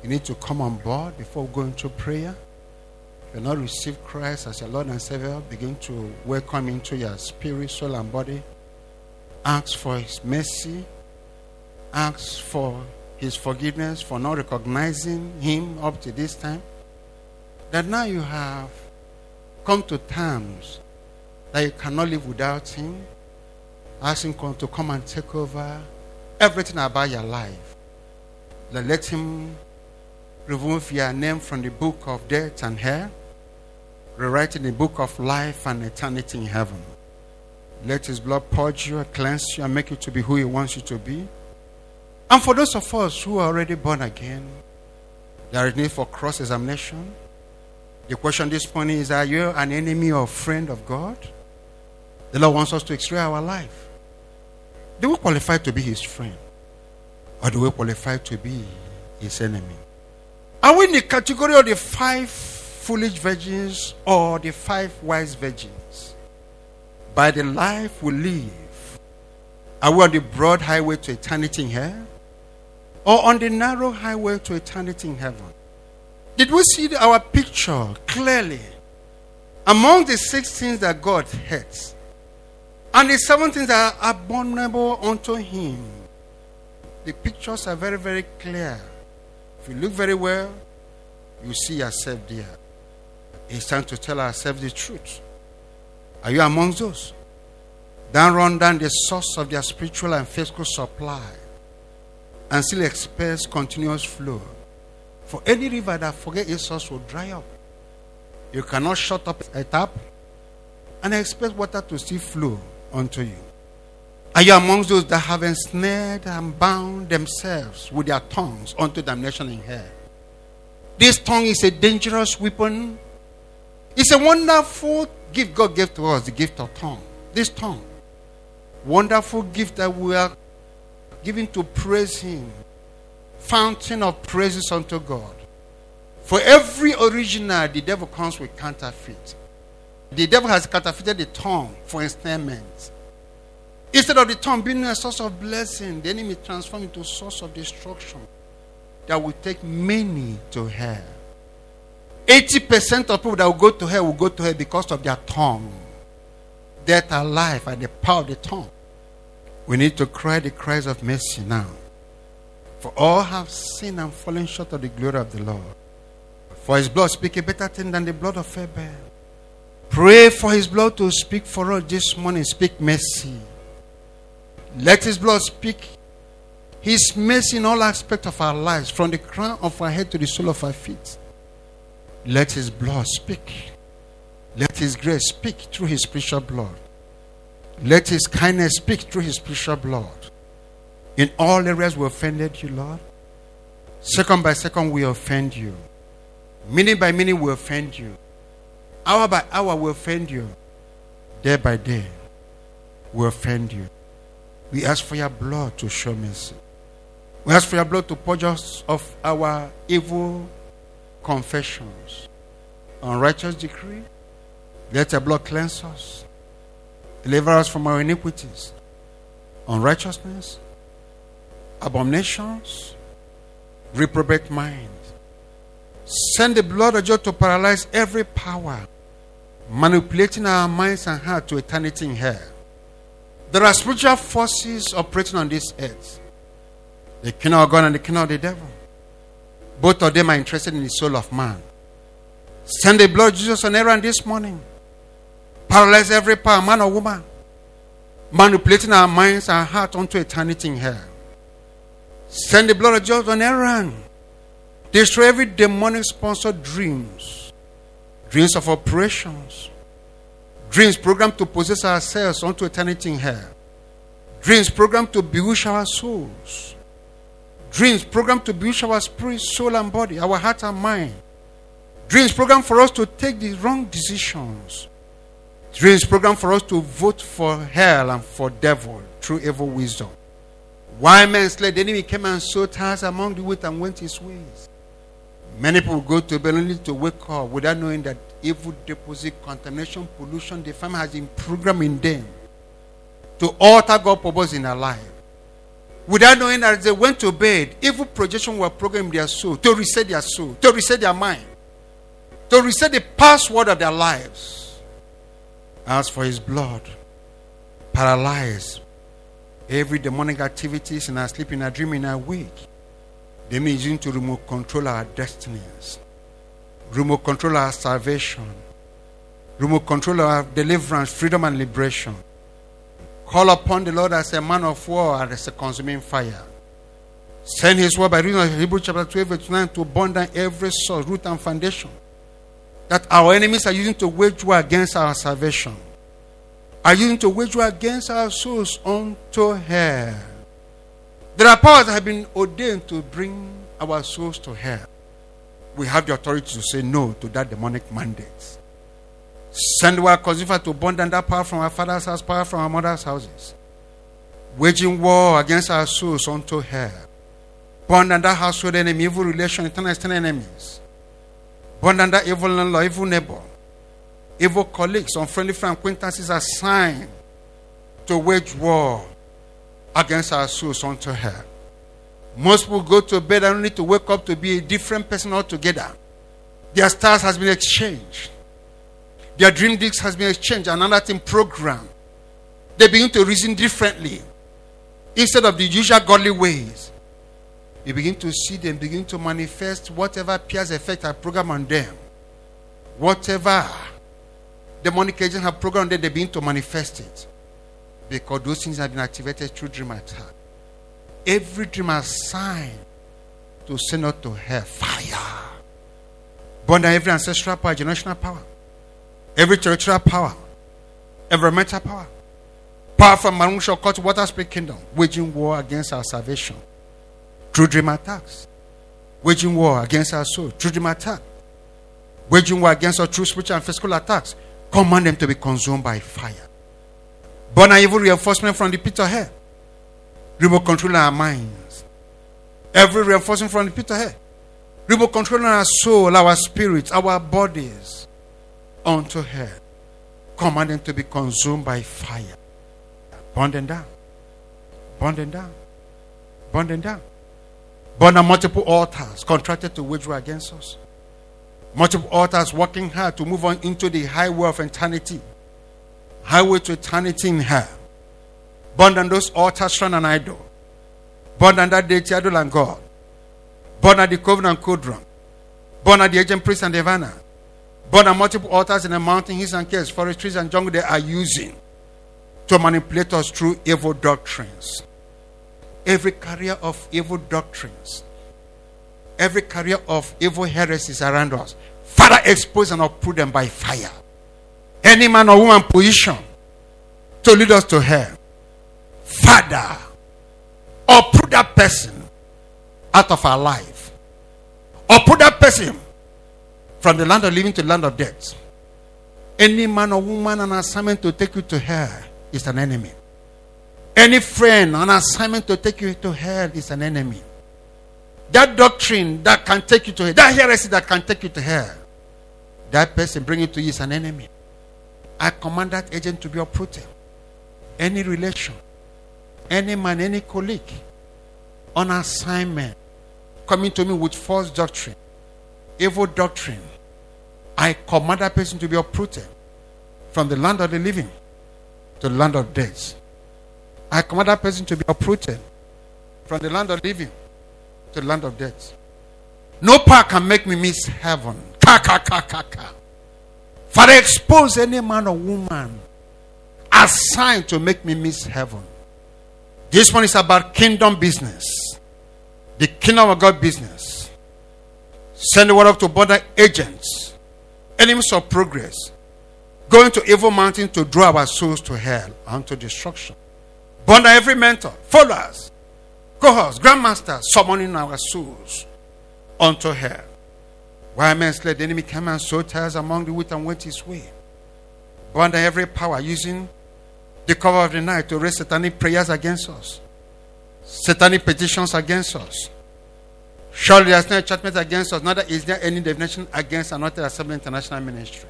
You need to come on board before going to prayer. If you not receive Christ as your Lord and Savior, begin to welcome into your spirit, soul, and body. Ask for His mercy. Ask for His forgiveness for not recognizing Him up to this time. That now you have come to terms that you cannot live without Him Ask Him to come and take over everything about your life. Let Him remove your name from the book of death and hell, rewrite in the book of life and eternity in heaven. Let His blood purge you, cleanse you, and make you to be who He wants you to be. And for those of us who are already born again, there is need for cross examination. The question this morning is Are you an enemy or friend of God? The Lord wants us to explain our life. Do we qualify to be his friend? Or do we qualify to be his enemy? Are we in the category of the five foolish virgins or the five wise virgins? By the life we live, are we on the broad highway to eternity in hell? Or on the narrow highway to eternity in heaven? Did we see our picture clearly? Among the six things that God hates, and the seven things are abominable unto him. The pictures are very, very clear. If you look very well, you see yourself there. It's time to tell ourselves the truth. Are you among those? Then run down the source of their spiritual and physical supply and still experience continuous flow. For any river that forgets its source will dry up. You cannot shut up a tap and expect water to still flow unto you. Are you amongst those that have ensnared and bound themselves with their tongues unto damnation in hell? This tongue is a dangerous weapon. It's a wonderful gift God gave to us, the gift of tongue. This tongue. Wonderful gift that we are given to praise Him. Fountain of praises unto God. For every original, the devil comes with counterfeit. The devil has counterfeited the tongue for ensnarement. Instead of the tongue being a source of blessing, the enemy transformed into a source of destruction that will take many to hell. 80% of people that will go to hell will go to hell because of their tongue. Death and life are the power of the tongue. We need to cry the cries of mercy now. For all have sinned and fallen short of the glory of the Lord. For his blood speak a better thing than the blood of Abel. Pray for his blood to speak for us this morning. Speak mercy. Let his blood speak his mercy in all aspects of our lives, from the crown of our head to the sole of our feet. Let his blood speak. Let his grace speak through his precious blood. Let his kindness speak through his precious blood. In all areas we offended you, Lord. Second by second, we offend you. Minute by minute, we offend you. Hour by hour, we offend you. Day by day, we offend you. We ask for your blood to show mercy. We ask for your blood to purge us of our evil confessions. Unrighteous decree. Let your blood cleanse us. Deliver us from our iniquities. Unrighteousness. Abominations. Reprobate mind. Send the blood of God to paralyze every power manipulating our minds and heart to eternity in hell. There are spiritual forces operating on this earth the kingdom of God and the kingdom of the devil. Both of them are interested in the soul of man. Send the blood of Jesus on Aaron this morning. Paralyze every power, man or woman, manipulating our minds and heart onto eternity in hell. Send the blood of Jesus on Aaron. Destroy every demonic sponsored dreams, dreams of operations, dreams programmed to possess ourselves onto eternity in hell, dreams programmed to bewitch our souls Dreams programmed to bewitch our spirit, soul, and body, our heart and mind. Dreams programmed for us to take the wrong decisions. Dreams programmed for us to vote for hell and for devil through evil wisdom. Why men slay the enemy came and sowed tares among the wheat and went his ways. Many people go to bed only to wake up without knowing that evil deposit, contamination, pollution, the family has been programmed in them to alter God's purpose in their life without knowing that they went to bed, evil projection were programmed in their soul to reset their soul, to reset their mind, to reset the password of their lives. As for his blood, paralyze every demonic activities in our sleep, in our dream, in our wake. They using to remote control our destinies, remote control our salvation, remote control our deliverance, freedom, and liberation. Call upon the Lord as a man of war and as a consuming fire. Send his word by reading of Hebrews chapter 12, verse 9 to burn down every source, root, and foundation that our enemies are using to wage war against our salvation, are using to wage war against our souls unto hell. There are powers that have been ordained to bring our souls to hell. We have the authority to say no to that demonic mandate. Send our consumer to burn down that power from our father's house, power from our mother's houses. Waging war against our souls unto hell. Burn down that household enemy, evil relation, external enemies. Burn down that evil landlord, evil neighbor. Evil colleagues, unfriendly friend acquaintances assigned to wage war against our souls unto hell. Most people go to bed and need to wake up to be a different person altogether. Their stars has been exchanged. Their dream disc has been exchanged, another thing programmed. They begin to reason differently. Instead of the usual godly ways, you begin to see them begin to manifest whatever peers effect are programmed on them. Whatever demonic agents have programmed them, they begin to manifest it. Because those things have been activated through dream attack. Every dream assigned to send out to hell fire. Burn down every ancestral power, generational power every territorial power, environmental power, power from Marunsh Occult Water Spring Kingdom, waging war against our salvation through dream attacks, waging war against our soul through dream attack, waging war against our true spiritual and physical attacks. Command them to be consumed by fire. Burn an evil reinforcement from the pit of hell. Remote control our minds. Every reinforcement from the pit of hell. Remote control our soul, our spirits, our bodies unto hell. Command them to be consumed by fire. Burn them down. Burn them down. Burn them down. Burn on multiple altars contracted to wage war against us. Multiple altars working hard to move on into the highway of eternity. Highway to eternity in hell. Burn on those altars, shrine and idol. Burn on that deity, idol and God. Burn on the covenant codron. Burn on the agent priest and diviner. Burn on multiple altars in the mountain, hills and caves, forest trees and jungle they are using to manipulate us through evil doctrines. Every carrier of evil doctrines, every carrier of evil heresies around us, Father, expose and uproot them by fire. Any man or woman position to lead us to hell, Father, uproot that person out of our life. Uproot that person from the land of living to the land of death. Any man or woman on assignment to take you to hell is an enemy. Any friend on assignment to take you to hell is an enemy. That doctrine that can take you to hell, that heresy that can take you to hell, that person bringing to you is an enemy. I command that agent to be uprooted. Any relation, any man, any colleague on assignment coming to me with false doctrine, evil doctrine, I command that person to be uprooted from the land of the living to the land of death. I command that person to be uprooted from the land of living to the land of death. No power can make me miss heaven. Ka, ka, ka, ka, ka. Father, expose any man or woman assigned to make me miss heaven. This one is about kingdom business, the kingdom of God business. Send the word up to border agents, enemies of progress, going to evil mountain to draw our souls to hell and to destruction. Border every mentor, followers, cohorts, grandmasters, summoning our souls unto hell. Why men slay the enemy came and so tears among the wheat and went his way. Border every power using the cover of the night to raise satanic prayers against us, satanic petitions against us. Surely there is no enchantment against us, neither is there any divination against Anointed Assembly International Ministry.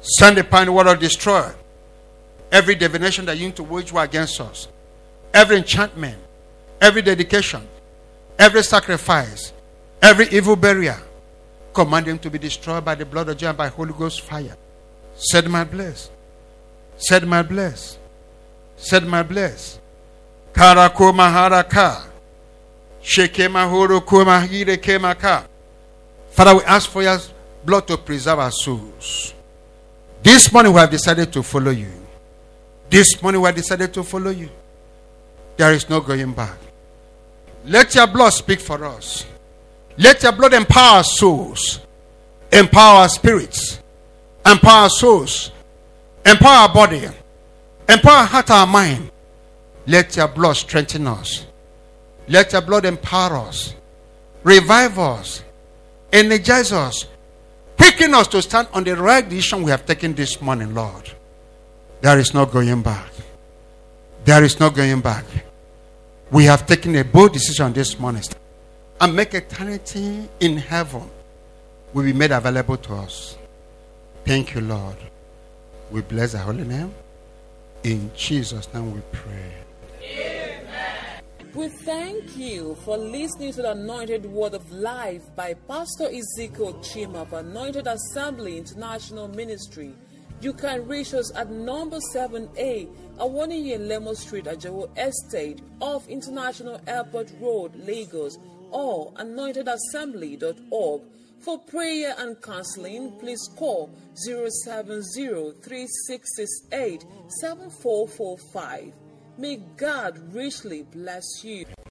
Send upon the word of destroy every divination that you need to wage war against us, every enchantment, every dedication, every sacrifice, every evil barrier. Command them to be destroyed by the blood of and by Holy Ghost fire. Said my bless. Said my bless. Said my bless. Karako maharaka. Shekema horo kuma hire kemaka. Father, we ask for your blood to preserve our souls. This morning we have decided to follow you. This morning we have decided to follow you. There is no going back. Let your blood speak for us. Let your blood empower souls, empower spirits, empower souls, empower body, empower heart, our mind. Let your blood strengthen us. Let your blood empower us, revive us, energize us, quicken us to stand on the right decision we have taken this morning, Lord. There is no going back. There is no going back. We have taken a bold decision this morning and make eternity in heaven will be made available to us. Thank you, Lord. We bless the holy name. In Jesus' name we pray. Amen. We thank you for listening to the anointed word of life by Pastor Ezekiel Chima of Anointed Assembly International Ministry. You can reach us at number 7A, Awaniyi Lemo Street, Ajao Estate, off International Airport Road, Lagos, or anointedassembly.org. For prayer and counseling, please call 070-3668-7445. May God richly bless you.